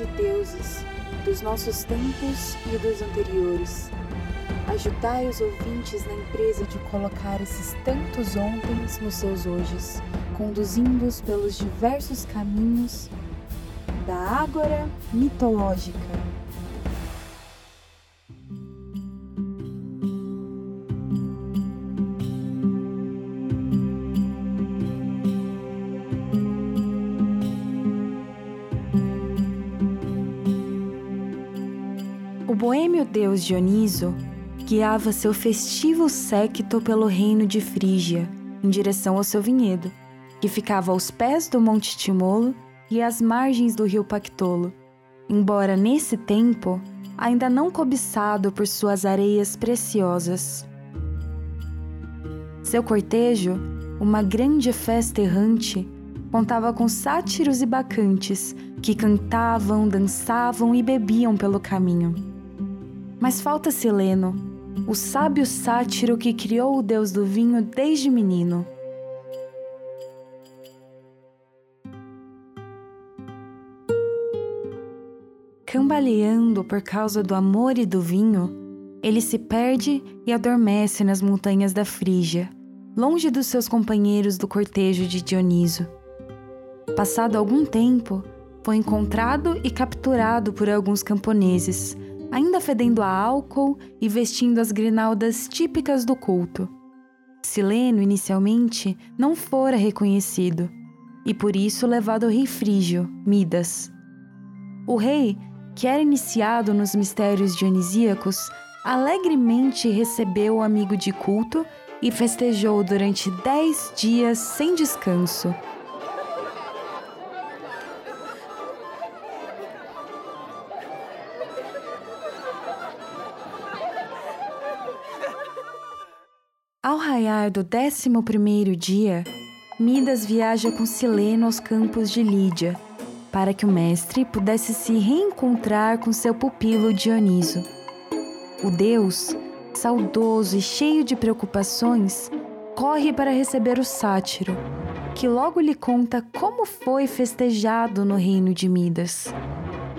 e deuses, dos nossos tempos e dos anteriores. Ajudai os ouvintes na empresa de colocar esses tantos ontens nos seus hojes, conduzindo-os pelos diversos caminhos da ágora mitológica. O boêmio deus Dioniso guiava seu festivo séquito pelo reino de Frígia, em direção ao seu vinhedo, que ficava aos pés do Monte Timolo e às margens do rio Pactolo, embora nesse tempo ainda não cobiçado por suas areias preciosas. Seu cortejo, uma grande festa errante, contava com sátiros e bacantes que cantavam, dançavam e bebiam pelo caminho. Mas falta Sileno, o sábio sátiro que criou o deus do vinho desde menino. Cambaleando por causa do amor e do vinho, ele se perde e adormece nas montanhas da Frígia, longe dos seus companheiros do cortejo de Dioniso. Passado algum tempo, foi encontrado e capturado por alguns camponeses, ainda fedendo a álcool e vestindo as grinaldas típicas do culto. Sileno, inicialmente, não fora reconhecido e por isso levado ao rei frígio, Midas. O rei, que era iniciado nos mistérios dionisíacos, alegremente recebeu o amigo de culto e festejou durante dez dias sem descanso. Ao raiar do décimo primeiro dia, Midas viaja com Sileno aos campos de Lídia, para que o mestre pudesse se reencontrar com seu pupilo Dioniso. O deus, saudoso e cheio de preocupações, corre para receber o sátiro, que logo lhe conta como foi festejado no reino de Midas.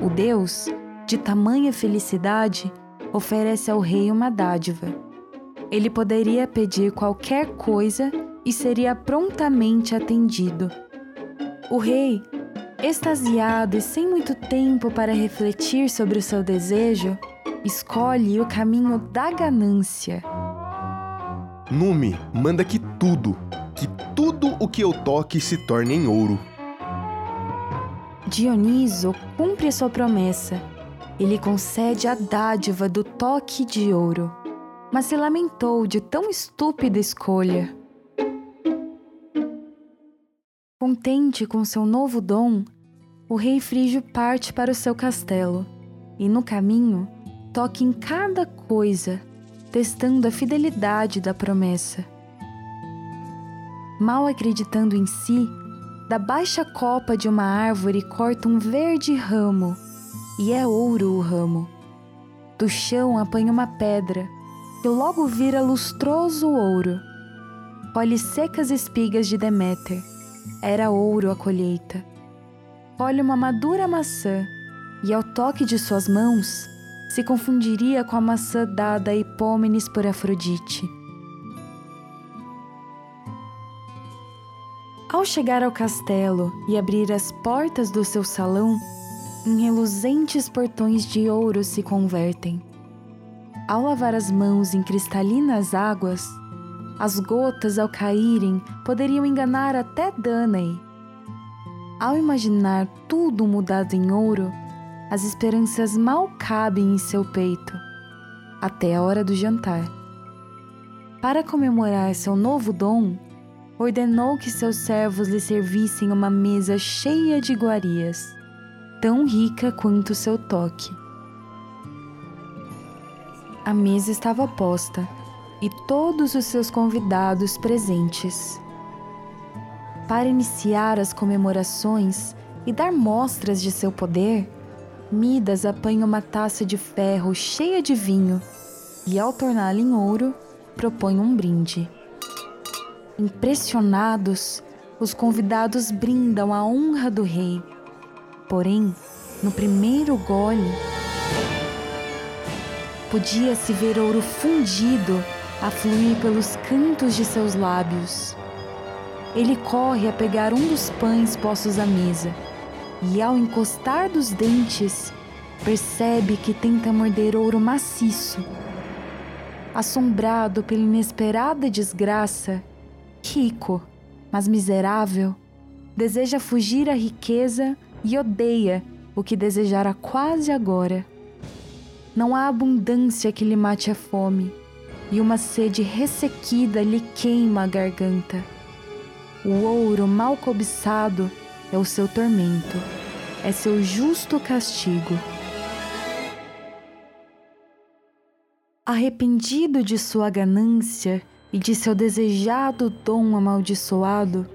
O deus, de tamanha felicidade, oferece ao rei uma dádiva ele poderia pedir qualquer coisa e seria prontamente atendido. O rei, extasiado e sem muito tempo para refletir sobre o seu desejo, escolhe o caminho da ganância. Nume, manda que tudo, que tudo o que eu toque se torne em ouro. Dioniso cumpre sua promessa. Ele concede a dádiva do toque de ouro mas se lamentou de tão estúpida escolha. Contente com seu novo dom, o rei Frígio parte para o seu castelo e, no caminho, toca em cada coisa, testando a fidelidade da promessa. Mal acreditando em si, da baixa copa de uma árvore corta um verde ramo, e é ouro o ramo. Do chão apanha uma pedra, que logo vira lustroso ouro. Colhe secas espigas de Deméter, era ouro a colheita. Colhe uma madura maçã, e ao toque de suas mãos, se confundiria com a maçã dada a Hipómenes por Afrodite. Ao chegar ao castelo e abrir as portas do seu salão, em reluzentes portões de ouro se convertem. Ao lavar as mãos em cristalinas águas, as gotas ao caírem poderiam enganar até Danae. Ao imaginar tudo mudado em ouro, as esperanças mal cabem em seu peito, até a hora do jantar. Para comemorar seu novo dom, ordenou que seus servos lhe servissem uma mesa cheia de iguarias, tão rica quanto seu toque. A mesa estava posta e todos os seus convidados presentes. Para iniciar as comemorações e dar mostras de seu poder, Midas apanha uma taça de ferro cheia de vinho e, ao torná-la em ouro, propõe um brinde. Impressionados, os convidados brindam a honra do rei. Porém, no primeiro gole, podia-se ver ouro fundido a fluir pelos cantos de seus lábios. Ele corre a pegar um dos pães postos à mesa e, ao encostar dos dentes, percebe que tenta morder ouro maciço. Assombrado pela inesperada desgraça, rico, mas miserável, deseja fugir à riqueza e odeia o que desejara quase agora. Não há abundância que lhe mate a fome, e uma sede ressequida lhe queima a garganta. O ouro mal cobiçado é o seu tormento, é seu justo castigo. Arrependido de sua ganância e de seu desejado dom amaldiçoado,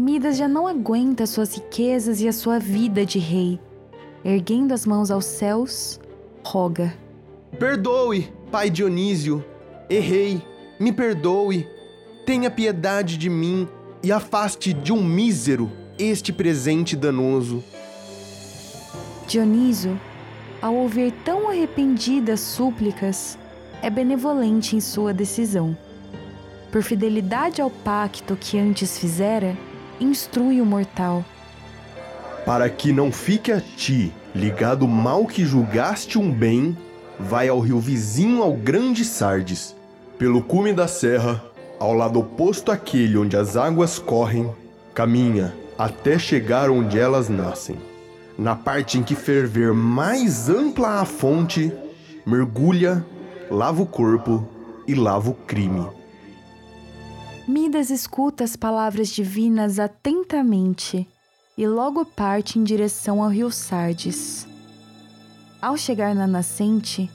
Midas já não aguenta suas riquezas e a sua vida de rei. Erguendo as mãos aos céus, roga: Perdoe, pai Dionísio. Errei, me perdoe. Tenha piedade de mim e afaste de um mísero este presente danoso. Dionísio, ao ouvir tão arrependidas súplicas, é benevolente em sua decisão. Por fidelidade ao pacto que antes fizera, instrui o mortal. Para que não fique a ti ligado mal que julgaste um bem, vai ao rio vizinho ao grande Sardes, pelo cume da serra, ao lado oposto àquele onde as águas correm, caminha até chegar onde elas nascem. Na parte em que ferver mais ampla a fonte, mergulha, lava o corpo e lava o crime. Midas escuta as palavras divinas atentamente e logo parte em direção ao rio Sardes. Ao chegar na nascente,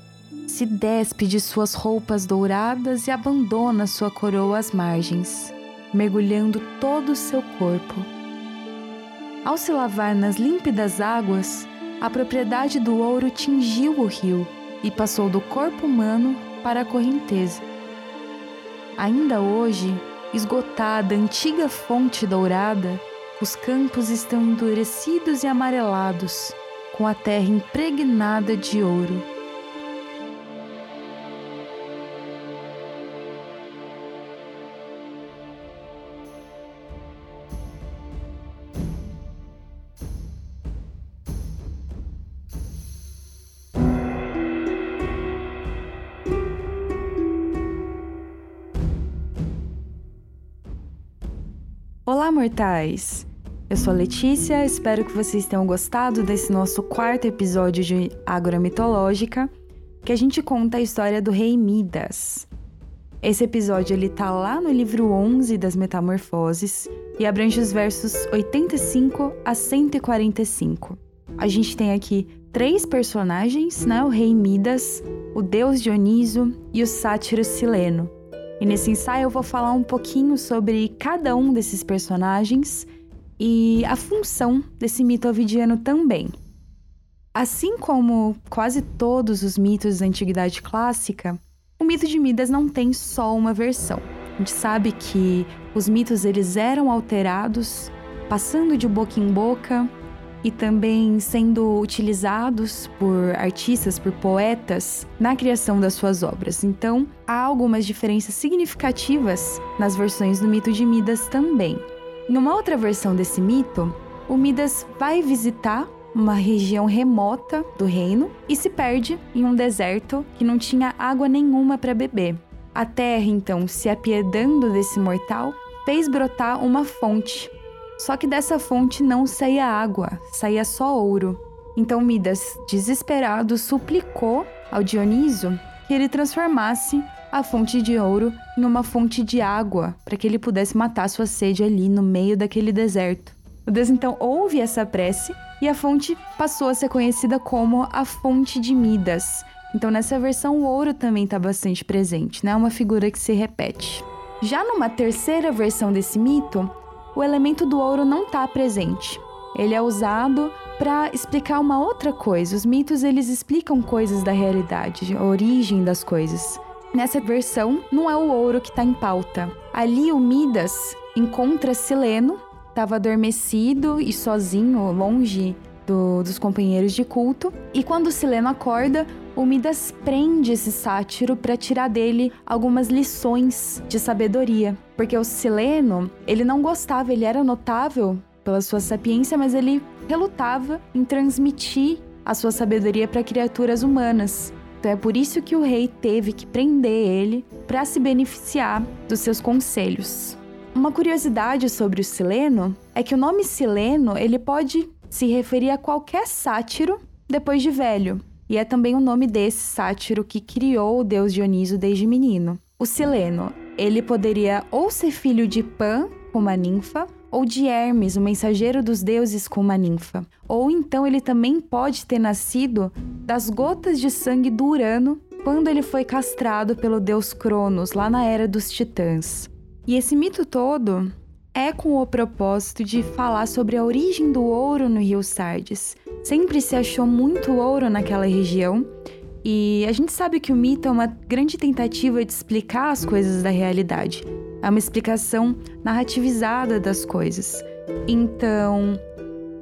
se despe de suas roupas douradas e abandona sua coroa às margens, mergulhando todo o seu corpo. Ao se lavar nas límpidas águas, a propriedade do ouro tingiu o rio e passou do corpo humano para a correnteza. Ainda hoje, esgotada a antiga fonte dourada, os campos estão endurecidos e amarelados, com a terra impregnada de ouro. Olá, mortais! Eu sou a Letícia, espero que vocês tenham gostado desse nosso quarto episódio de Ágora Mitológica, que a gente conta a história do rei Midas. Esse episódio ele tá lá no livro 11 das Metamorfoses e abrange os versos 85 a 145. A gente tem aqui três personagens, né? O rei Midas, o deus Dioniso e o sátiro Sileno. E nesse ensaio eu vou falar um pouquinho sobre cada um desses personagens e a função desse mito ovidiano também. Assim como quase todos os mitos da antiguidade clássica, o mito de Midas não tem só uma versão. A gente sabe que os mitos eles eram alterados, passando de boca em boca e também sendo utilizados por artistas, por poetas na criação das suas obras. Então, há algumas diferenças significativas nas versões do mito de Midas também. Em uma outra versão desse mito, o Midas vai visitar uma região remota do reino e se perde em um deserto que não tinha água nenhuma para beber. A terra, então, se apiedando desse mortal, fez brotar uma fonte só que dessa fonte não saía água, saía só ouro. Então Midas, desesperado, suplicou ao Dioniso que ele transformasse a fonte de ouro em uma fonte de água, para que ele pudesse matar sua sede ali no meio daquele deserto. O Deus então ouve essa prece e a fonte passou a ser conhecida como a fonte de Midas. Então nessa versão o ouro também está bastante presente, né? Uma figura que se repete. Já numa terceira versão desse mito, o elemento do ouro não está presente. Ele é usado para explicar uma outra coisa. Os mitos eles explicam coisas da realidade, a origem das coisas. Nessa versão, não é o ouro que está em pauta. Ali o Midas encontra Sileno, estava adormecido e sozinho, longe do, dos companheiros de culto. E quando Sileno acorda, o Midas prende esse sátiro para tirar dele algumas lições de sabedoria, porque o Sileno, ele não gostava, ele era notável pela sua sapiência, mas ele relutava em transmitir a sua sabedoria para criaturas humanas. Então é por isso que o rei teve que prender ele para se beneficiar dos seus conselhos. Uma curiosidade sobre o Sileno é que o nome Sileno ele pode se referir a qualquer sátiro depois de velho, e é também o nome desse sátiro que criou o deus Dioniso desde menino. O Sileno, ele poderia ou ser filho de Pan, uma ninfa, ou de Hermes, o mensageiro dos deuses com uma ninfa. Ou então ele também pode ter nascido das gotas de sangue do Urano quando ele foi castrado pelo deus Cronos lá na era dos Titãs. E esse mito todo é com o propósito de falar sobre a origem do ouro no rio Sardes. Sempre se achou muito ouro naquela região e a gente sabe que o mito é uma grande tentativa de explicar as coisas da realidade. É uma explicação narrativizada das coisas. Então,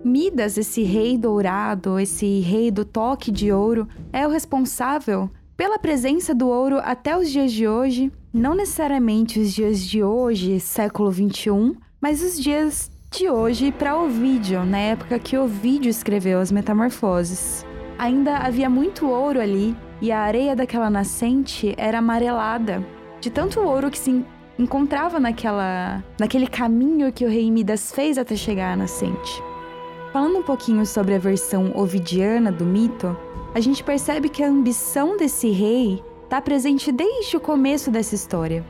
Midas, esse rei dourado, esse rei do toque de ouro, é o responsável pela presença do ouro até os dias de hoje, não necessariamente os dias de hoje, século 21, mas os dias de hoje para Ovídio, na época que Ovídio escreveu as Metamorfoses. Ainda havia muito ouro ali e a areia daquela nascente era amarelada, de tanto ouro que se encontrava naquela, naquele caminho que o rei Midas fez até chegar à nascente. Falando um pouquinho sobre a versão ovidiana do mito, a gente percebe que a ambição desse rei está presente desde o começo dessa história.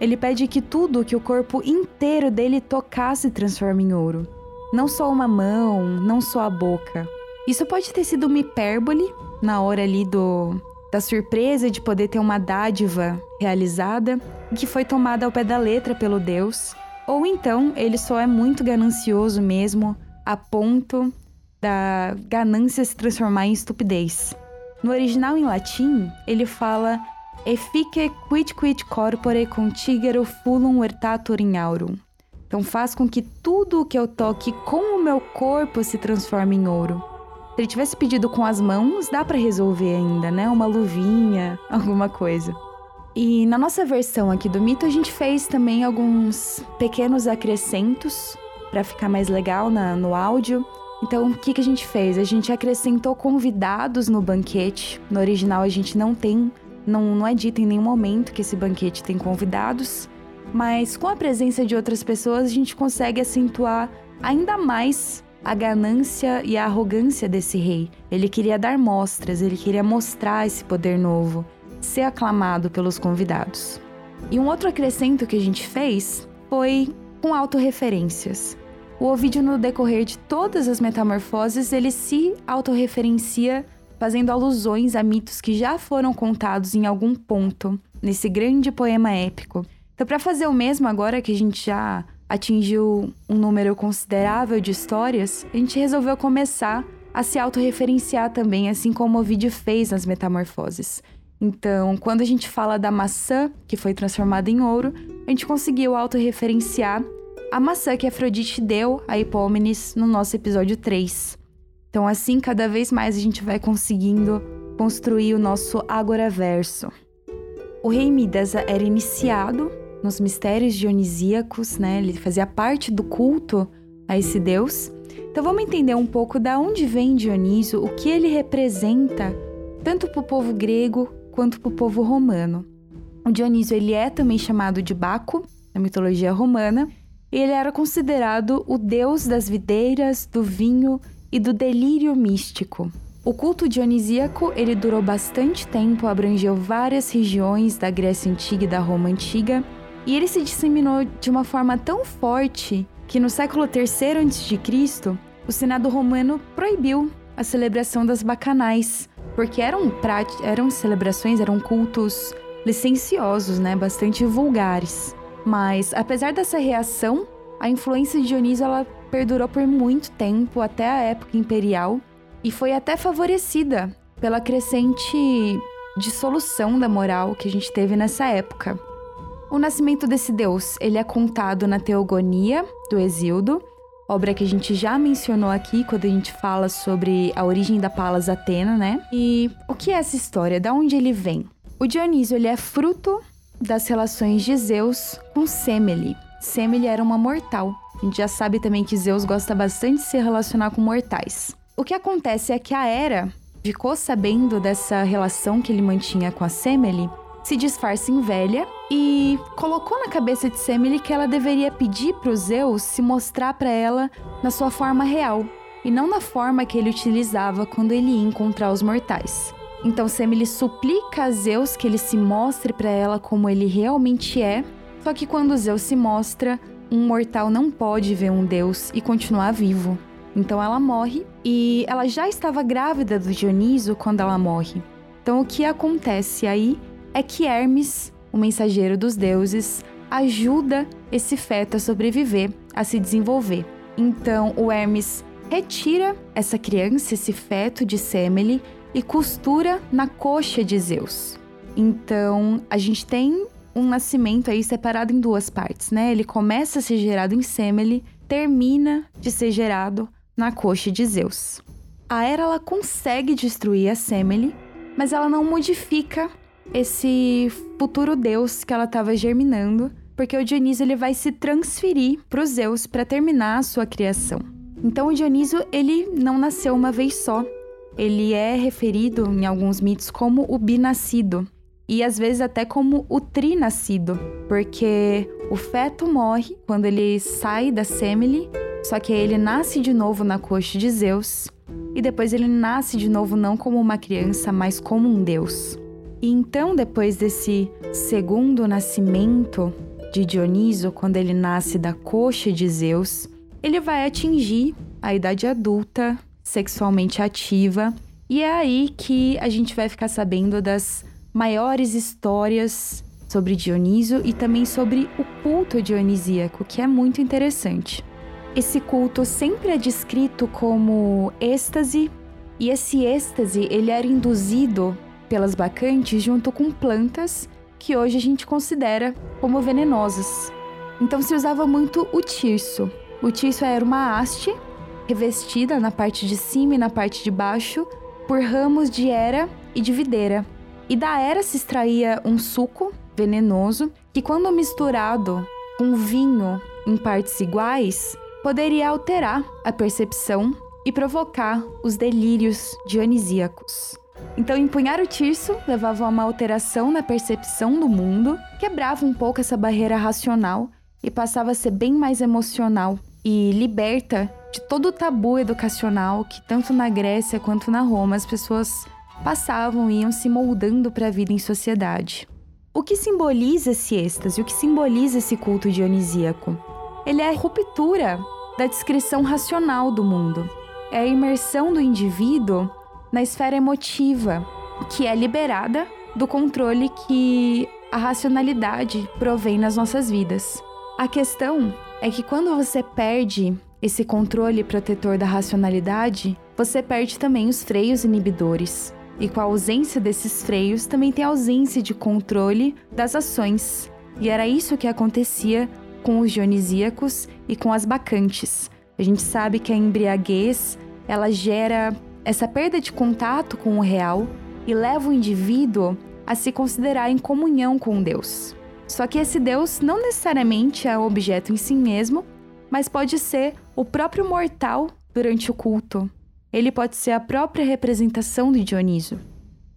Ele pede que tudo que o corpo inteiro dele tocasse se transforme em ouro. Não só uma mão, não só a boca. Isso pode ter sido uma hipérbole na hora ali do, da surpresa de poder ter uma dádiva realizada que foi tomada ao pé da letra pelo Deus, ou então ele só é muito ganancioso mesmo, a ponto da ganância se transformar em estupidez. No original em latim, ele fala Effice quid quid corpore contigero fulum vertatur in aurum. Então faz com que tudo o que eu toque com o meu corpo se transforme em ouro. Se ele tivesse pedido com as mãos, dá para resolver ainda, né? Uma luvinha, alguma coisa. E na nossa versão aqui do mito, a gente fez também alguns pequenos acrescentos para ficar mais legal na, no áudio. Então, o que, que a gente fez? A gente acrescentou convidados no banquete. No original, a gente não tem, não, não é dito em nenhum momento que esse banquete tem convidados. Mas com a presença de outras pessoas, a gente consegue acentuar ainda mais a ganância e a arrogância desse rei. Ele queria dar mostras, ele queria mostrar esse poder novo ser aclamado pelos convidados. E um outro acrescento que a gente fez foi com autorreferências. O Ovídio, no decorrer de todas as metamorfoses, ele se autorreferencia fazendo alusões a mitos que já foram contados em algum ponto nesse grande poema épico. Então, para fazer o mesmo agora que a gente já atingiu um número considerável de histórias, a gente resolveu começar a se autorreferenciar também, assim como o vídeo fez nas metamorfoses. Então, quando a gente fala da maçã que foi transformada em ouro, a gente conseguiu autorreferenciar a maçã que Afrodite deu a Hipómenes no nosso episódio 3. Então, assim, cada vez mais a gente vai conseguindo construir o nosso agoraverso. O rei Midas era iniciado nos mistérios dionisíacos, né? Ele fazia parte do culto a esse deus. Então vamos entender um pouco da onde vem Dioniso, o que ele representa tanto para o povo grego quanto para o povo romano. O Dionísio ele é também chamado de Baco na mitologia romana. E ele era considerado o deus das videiras, do vinho e do delírio místico. O culto dionisíaco ele durou bastante tempo, abrangeu várias regiões da Grécia Antiga e da Roma Antiga, e ele se disseminou de uma forma tão forte que no século III a.C., o Senado romano proibiu a celebração das bacanais, porque eram, eram celebrações, eram cultos licenciosos, né, bastante vulgares. Mas apesar dessa reação, a influência de Dionísio ela perdurou por muito tempo, até a época imperial, e foi até favorecida pela crescente dissolução da moral que a gente teve nessa época. O nascimento desse deus, ele é contado na Teogonia do Exildo, obra que a gente já mencionou aqui quando a gente fala sobre a origem da Palas Atena, né? E o que é essa história? Da onde ele vem? O Dionísio ele é fruto das relações de Zeus com Semele. Semele era uma mortal. A gente já sabe também que Zeus gosta bastante de se relacionar com mortais. O que acontece é que a Hera ficou sabendo dessa relação que ele mantinha com a Semele se disfarça em velha e colocou na cabeça de Semele que ela deveria pedir para o Zeus se mostrar para ela na sua forma real e não na forma que ele utilizava quando ele ia encontrar os mortais. Então Semele suplica a Zeus que ele se mostre para ela como ele realmente é, só que quando Zeus se mostra, um mortal não pode ver um deus e continuar vivo. Então ela morre e ela já estava grávida do Dioniso quando ela morre. Então o que acontece aí é que Hermes, o mensageiro dos deuses, ajuda esse feto a sobreviver, a se desenvolver. Então, o Hermes retira essa criança, esse feto de Semele e costura na coxa de Zeus. Então, a gente tem um nascimento aí separado em duas partes, né? Ele começa a ser gerado em Semele, termina de ser gerado na coxa de Zeus. A Hera ela consegue destruir a Semele, mas ela não modifica esse futuro deus que ela estava germinando, porque o Dionísio ele vai se transferir para os Zeus para terminar a sua criação. Então o Dionísio ele não nasceu uma vez só. Ele é referido em alguns mitos como o binascido e às vezes até como o trinascido, porque o feto morre quando ele sai da semele, só que ele nasce de novo na coxa de Zeus e depois ele nasce de novo não como uma criança, mas como um deus. E então, depois desse segundo nascimento de Dioniso, quando ele nasce da coxa de Zeus, ele vai atingir a idade adulta, sexualmente ativa, e é aí que a gente vai ficar sabendo das maiores histórias sobre Dioniso e também sobre o culto dionisíaco, que é muito interessante. Esse culto sempre é descrito como êxtase, e esse êxtase ele era induzido pelas bacantes junto com plantas que hoje a gente considera como venenosas. Então se usava muito o tirso. O tirso era uma haste revestida na parte de cima e na parte de baixo por ramos de era e de videira. E da era se extraía um suco venenoso que, quando misturado com vinho em partes iguais, poderia alterar a percepção e provocar os delírios dionisíacos. Então, empunhar o tirso levava a uma alteração na percepção do mundo, quebrava um pouco essa barreira racional e passava a ser bem mais emocional e liberta de todo o tabu educacional que tanto na Grécia quanto na Roma as pessoas passavam e iam se moldando para a vida em sociedade. O que simboliza esse êxtase? O que simboliza esse culto dionisíaco? Ele é a ruptura da descrição racional do mundo. É a imersão do indivíduo na esfera emotiva, que é liberada do controle que a racionalidade provém nas nossas vidas. A questão é que quando você perde esse controle protetor da racionalidade, você perde também os freios inibidores. E com a ausência desses freios, também tem a ausência de controle das ações. E era isso que acontecia com os dionisíacos e com as bacantes. A gente sabe que a embriaguez, ela gera essa perda de contato com o real e leva o indivíduo a se considerar em comunhão com Deus. Só que esse Deus não necessariamente é o objeto em si mesmo, mas pode ser o próprio mortal durante o culto. Ele pode ser a própria representação de Dioniso.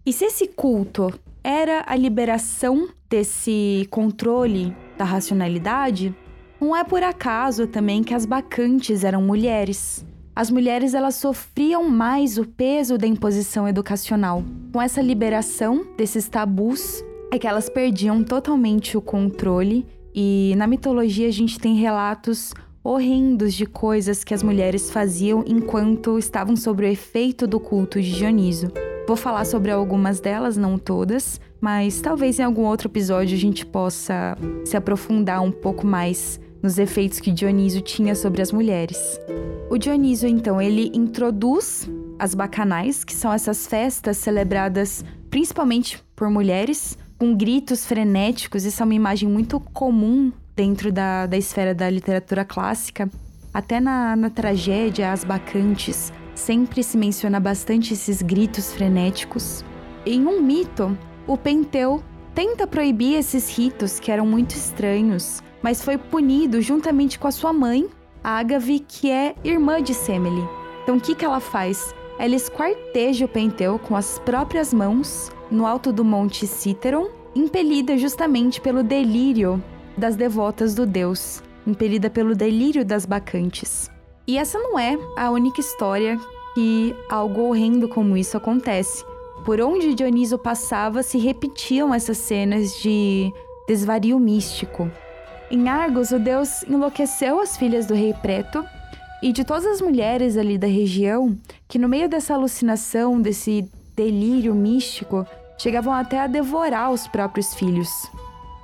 E se esse culto era a liberação desse controle da racionalidade, não é por acaso também que as bacantes eram mulheres as mulheres elas sofriam mais o peso da imposição educacional. Com essa liberação desses tabus, é que elas perdiam totalmente o controle e na mitologia a gente tem relatos horrendos de coisas que as mulheres faziam enquanto estavam sob o efeito do culto de Dioniso. Vou falar sobre algumas delas, não todas, mas talvez em algum outro episódio a gente possa se aprofundar um pouco mais nos efeitos que Dioniso tinha sobre as mulheres. O Dioniso, então, ele introduz as bacanais, que são essas festas celebradas principalmente por mulheres, com gritos frenéticos. Isso é uma imagem muito comum dentro da, da esfera da literatura clássica. Até na, na tragédia, As Bacantes, sempre se menciona bastante esses gritos frenéticos. Em um mito, o Penteu tenta proibir esses ritos que eram muito estranhos, mas foi punido juntamente com a sua mãe, Ágave, que é irmã de Semele. Então o que, que ela faz? Ela esquarteja o Penteu com as próprias mãos no alto do monte Cíteron, impelida justamente pelo delírio das devotas do deus, impelida pelo delírio das bacantes. E essa não é a única história que algo horrendo como isso acontece. Por onde Dioniso passava se repetiam essas cenas de desvario místico. Em Argos, o deus enlouqueceu as filhas do rei Preto e de todas as mulheres ali da região, que no meio dessa alucinação, desse delírio místico, chegavam até a devorar os próprios filhos.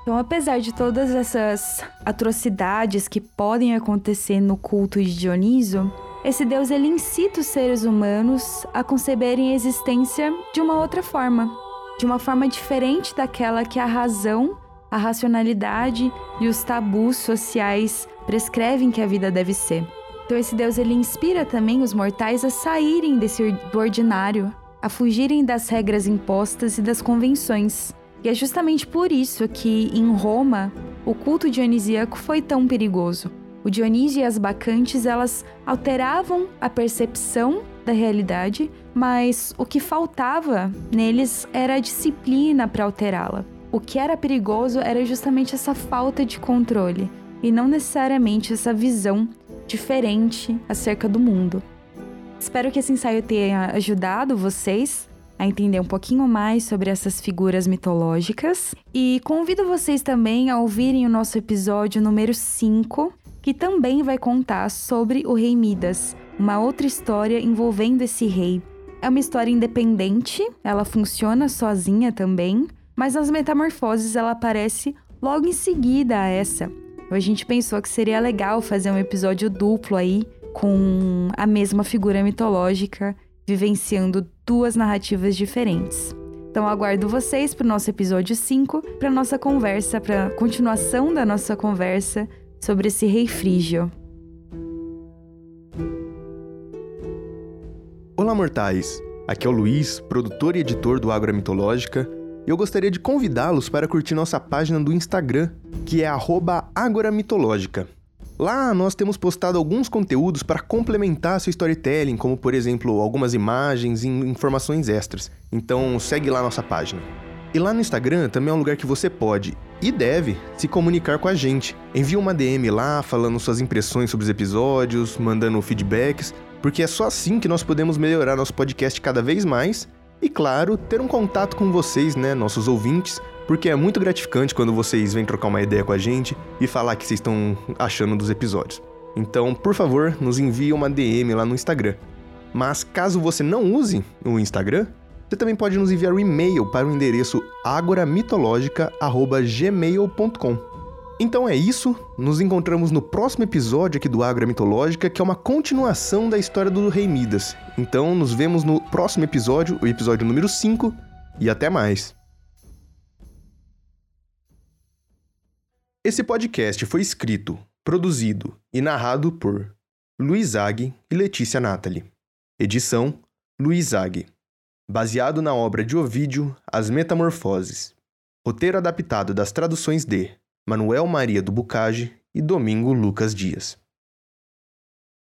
Então, apesar de todas essas atrocidades que podem acontecer no culto de Dioniso, esse deus ele incita os seres humanos a conceberem a existência de uma outra forma, de uma forma diferente daquela que a razão, a racionalidade e os tabus sociais prescrevem que a vida deve ser. Então esse Deus ele inspira também os mortais a saírem desse do ordinário, a fugirem das regras impostas e das convenções. E é justamente por isso que em Roma o culto dionisíaco foi tão perigoso. O Dionísio e as bacantes elas alteravam a percepção da realidade, mas o que faltava neles era a disciplina para alterá-la. O que era perigoso era justamente essa falta de controle e não necessariamente essa visão diferente acerca do mundo. Espero que esse ensaio tenha ajudado vocês a entender um pouquinho mais sobre essas figuras mitológicas e convido vocês também a ouvirem o nosso episódio número 5, que também vai contar sobre o rei Midas, uma outra história envolvendo esse rei. É uma história independente, ela funciona sozinha também, mas nas metamorfoses ela aparece logo em seguida a essa, a gente pensou que seria legal fazer um episódio duplo aí com a mesma figura mitológica vivenciando duas narrativas diferentes. Então aguardo vocês para o nosso episódio 5, para nossa conversa, para continuação da nossa conversa sobre esse rei frígio. Olá, mortais! Aqui é o Luiz, produtor e editor do Agro Mitológica, eu gostaria de convidá-los para curtir nossa página do Instagram, que é agoramitológica. Lá nós temos postado alguns conteúdos para complementar seu storytelling, como por exemplo algumas imagens e informações extras. Então segue lá nossa página. E lá no Instagram também é um lugar que você pode e deve se comunicar com a gente. Envie uma DM lá falando suas impressões sobre os episódios, mandando feedbacks, porque é só assim que nós podemos melhorar nosso podcast cada vez mais e, claro, ter um contato com vocês, né, nossos ouvintes, porque é muito gratificante quando vocês vêm trocar uma ideia com a gente e falar que vocês estão achando dos episódios. Então, por favor, nos envie uma DM lá no Instagram. Mas caso você não use o Instagram, você também pode nos enviar um e-mail para o endereço agoramitologica@gmail.com. Então é isso, nos encontramos no próximo episódio aqui do Agra Mitológica, que é uma continuação da história do Rei Midas. Então nos vemos no próximo episódio, o episódio número 5, e até mais. Esse podcast foi escrito, produzido e narrado por Luiz Zag e Letícia Natali. Edição Luiz Zag. Baseado na obra de Ovídio As Metamorfoses. Roteiro adaptado das traduções de Manuel Maria do Bucage e Domingo Lucas Dias.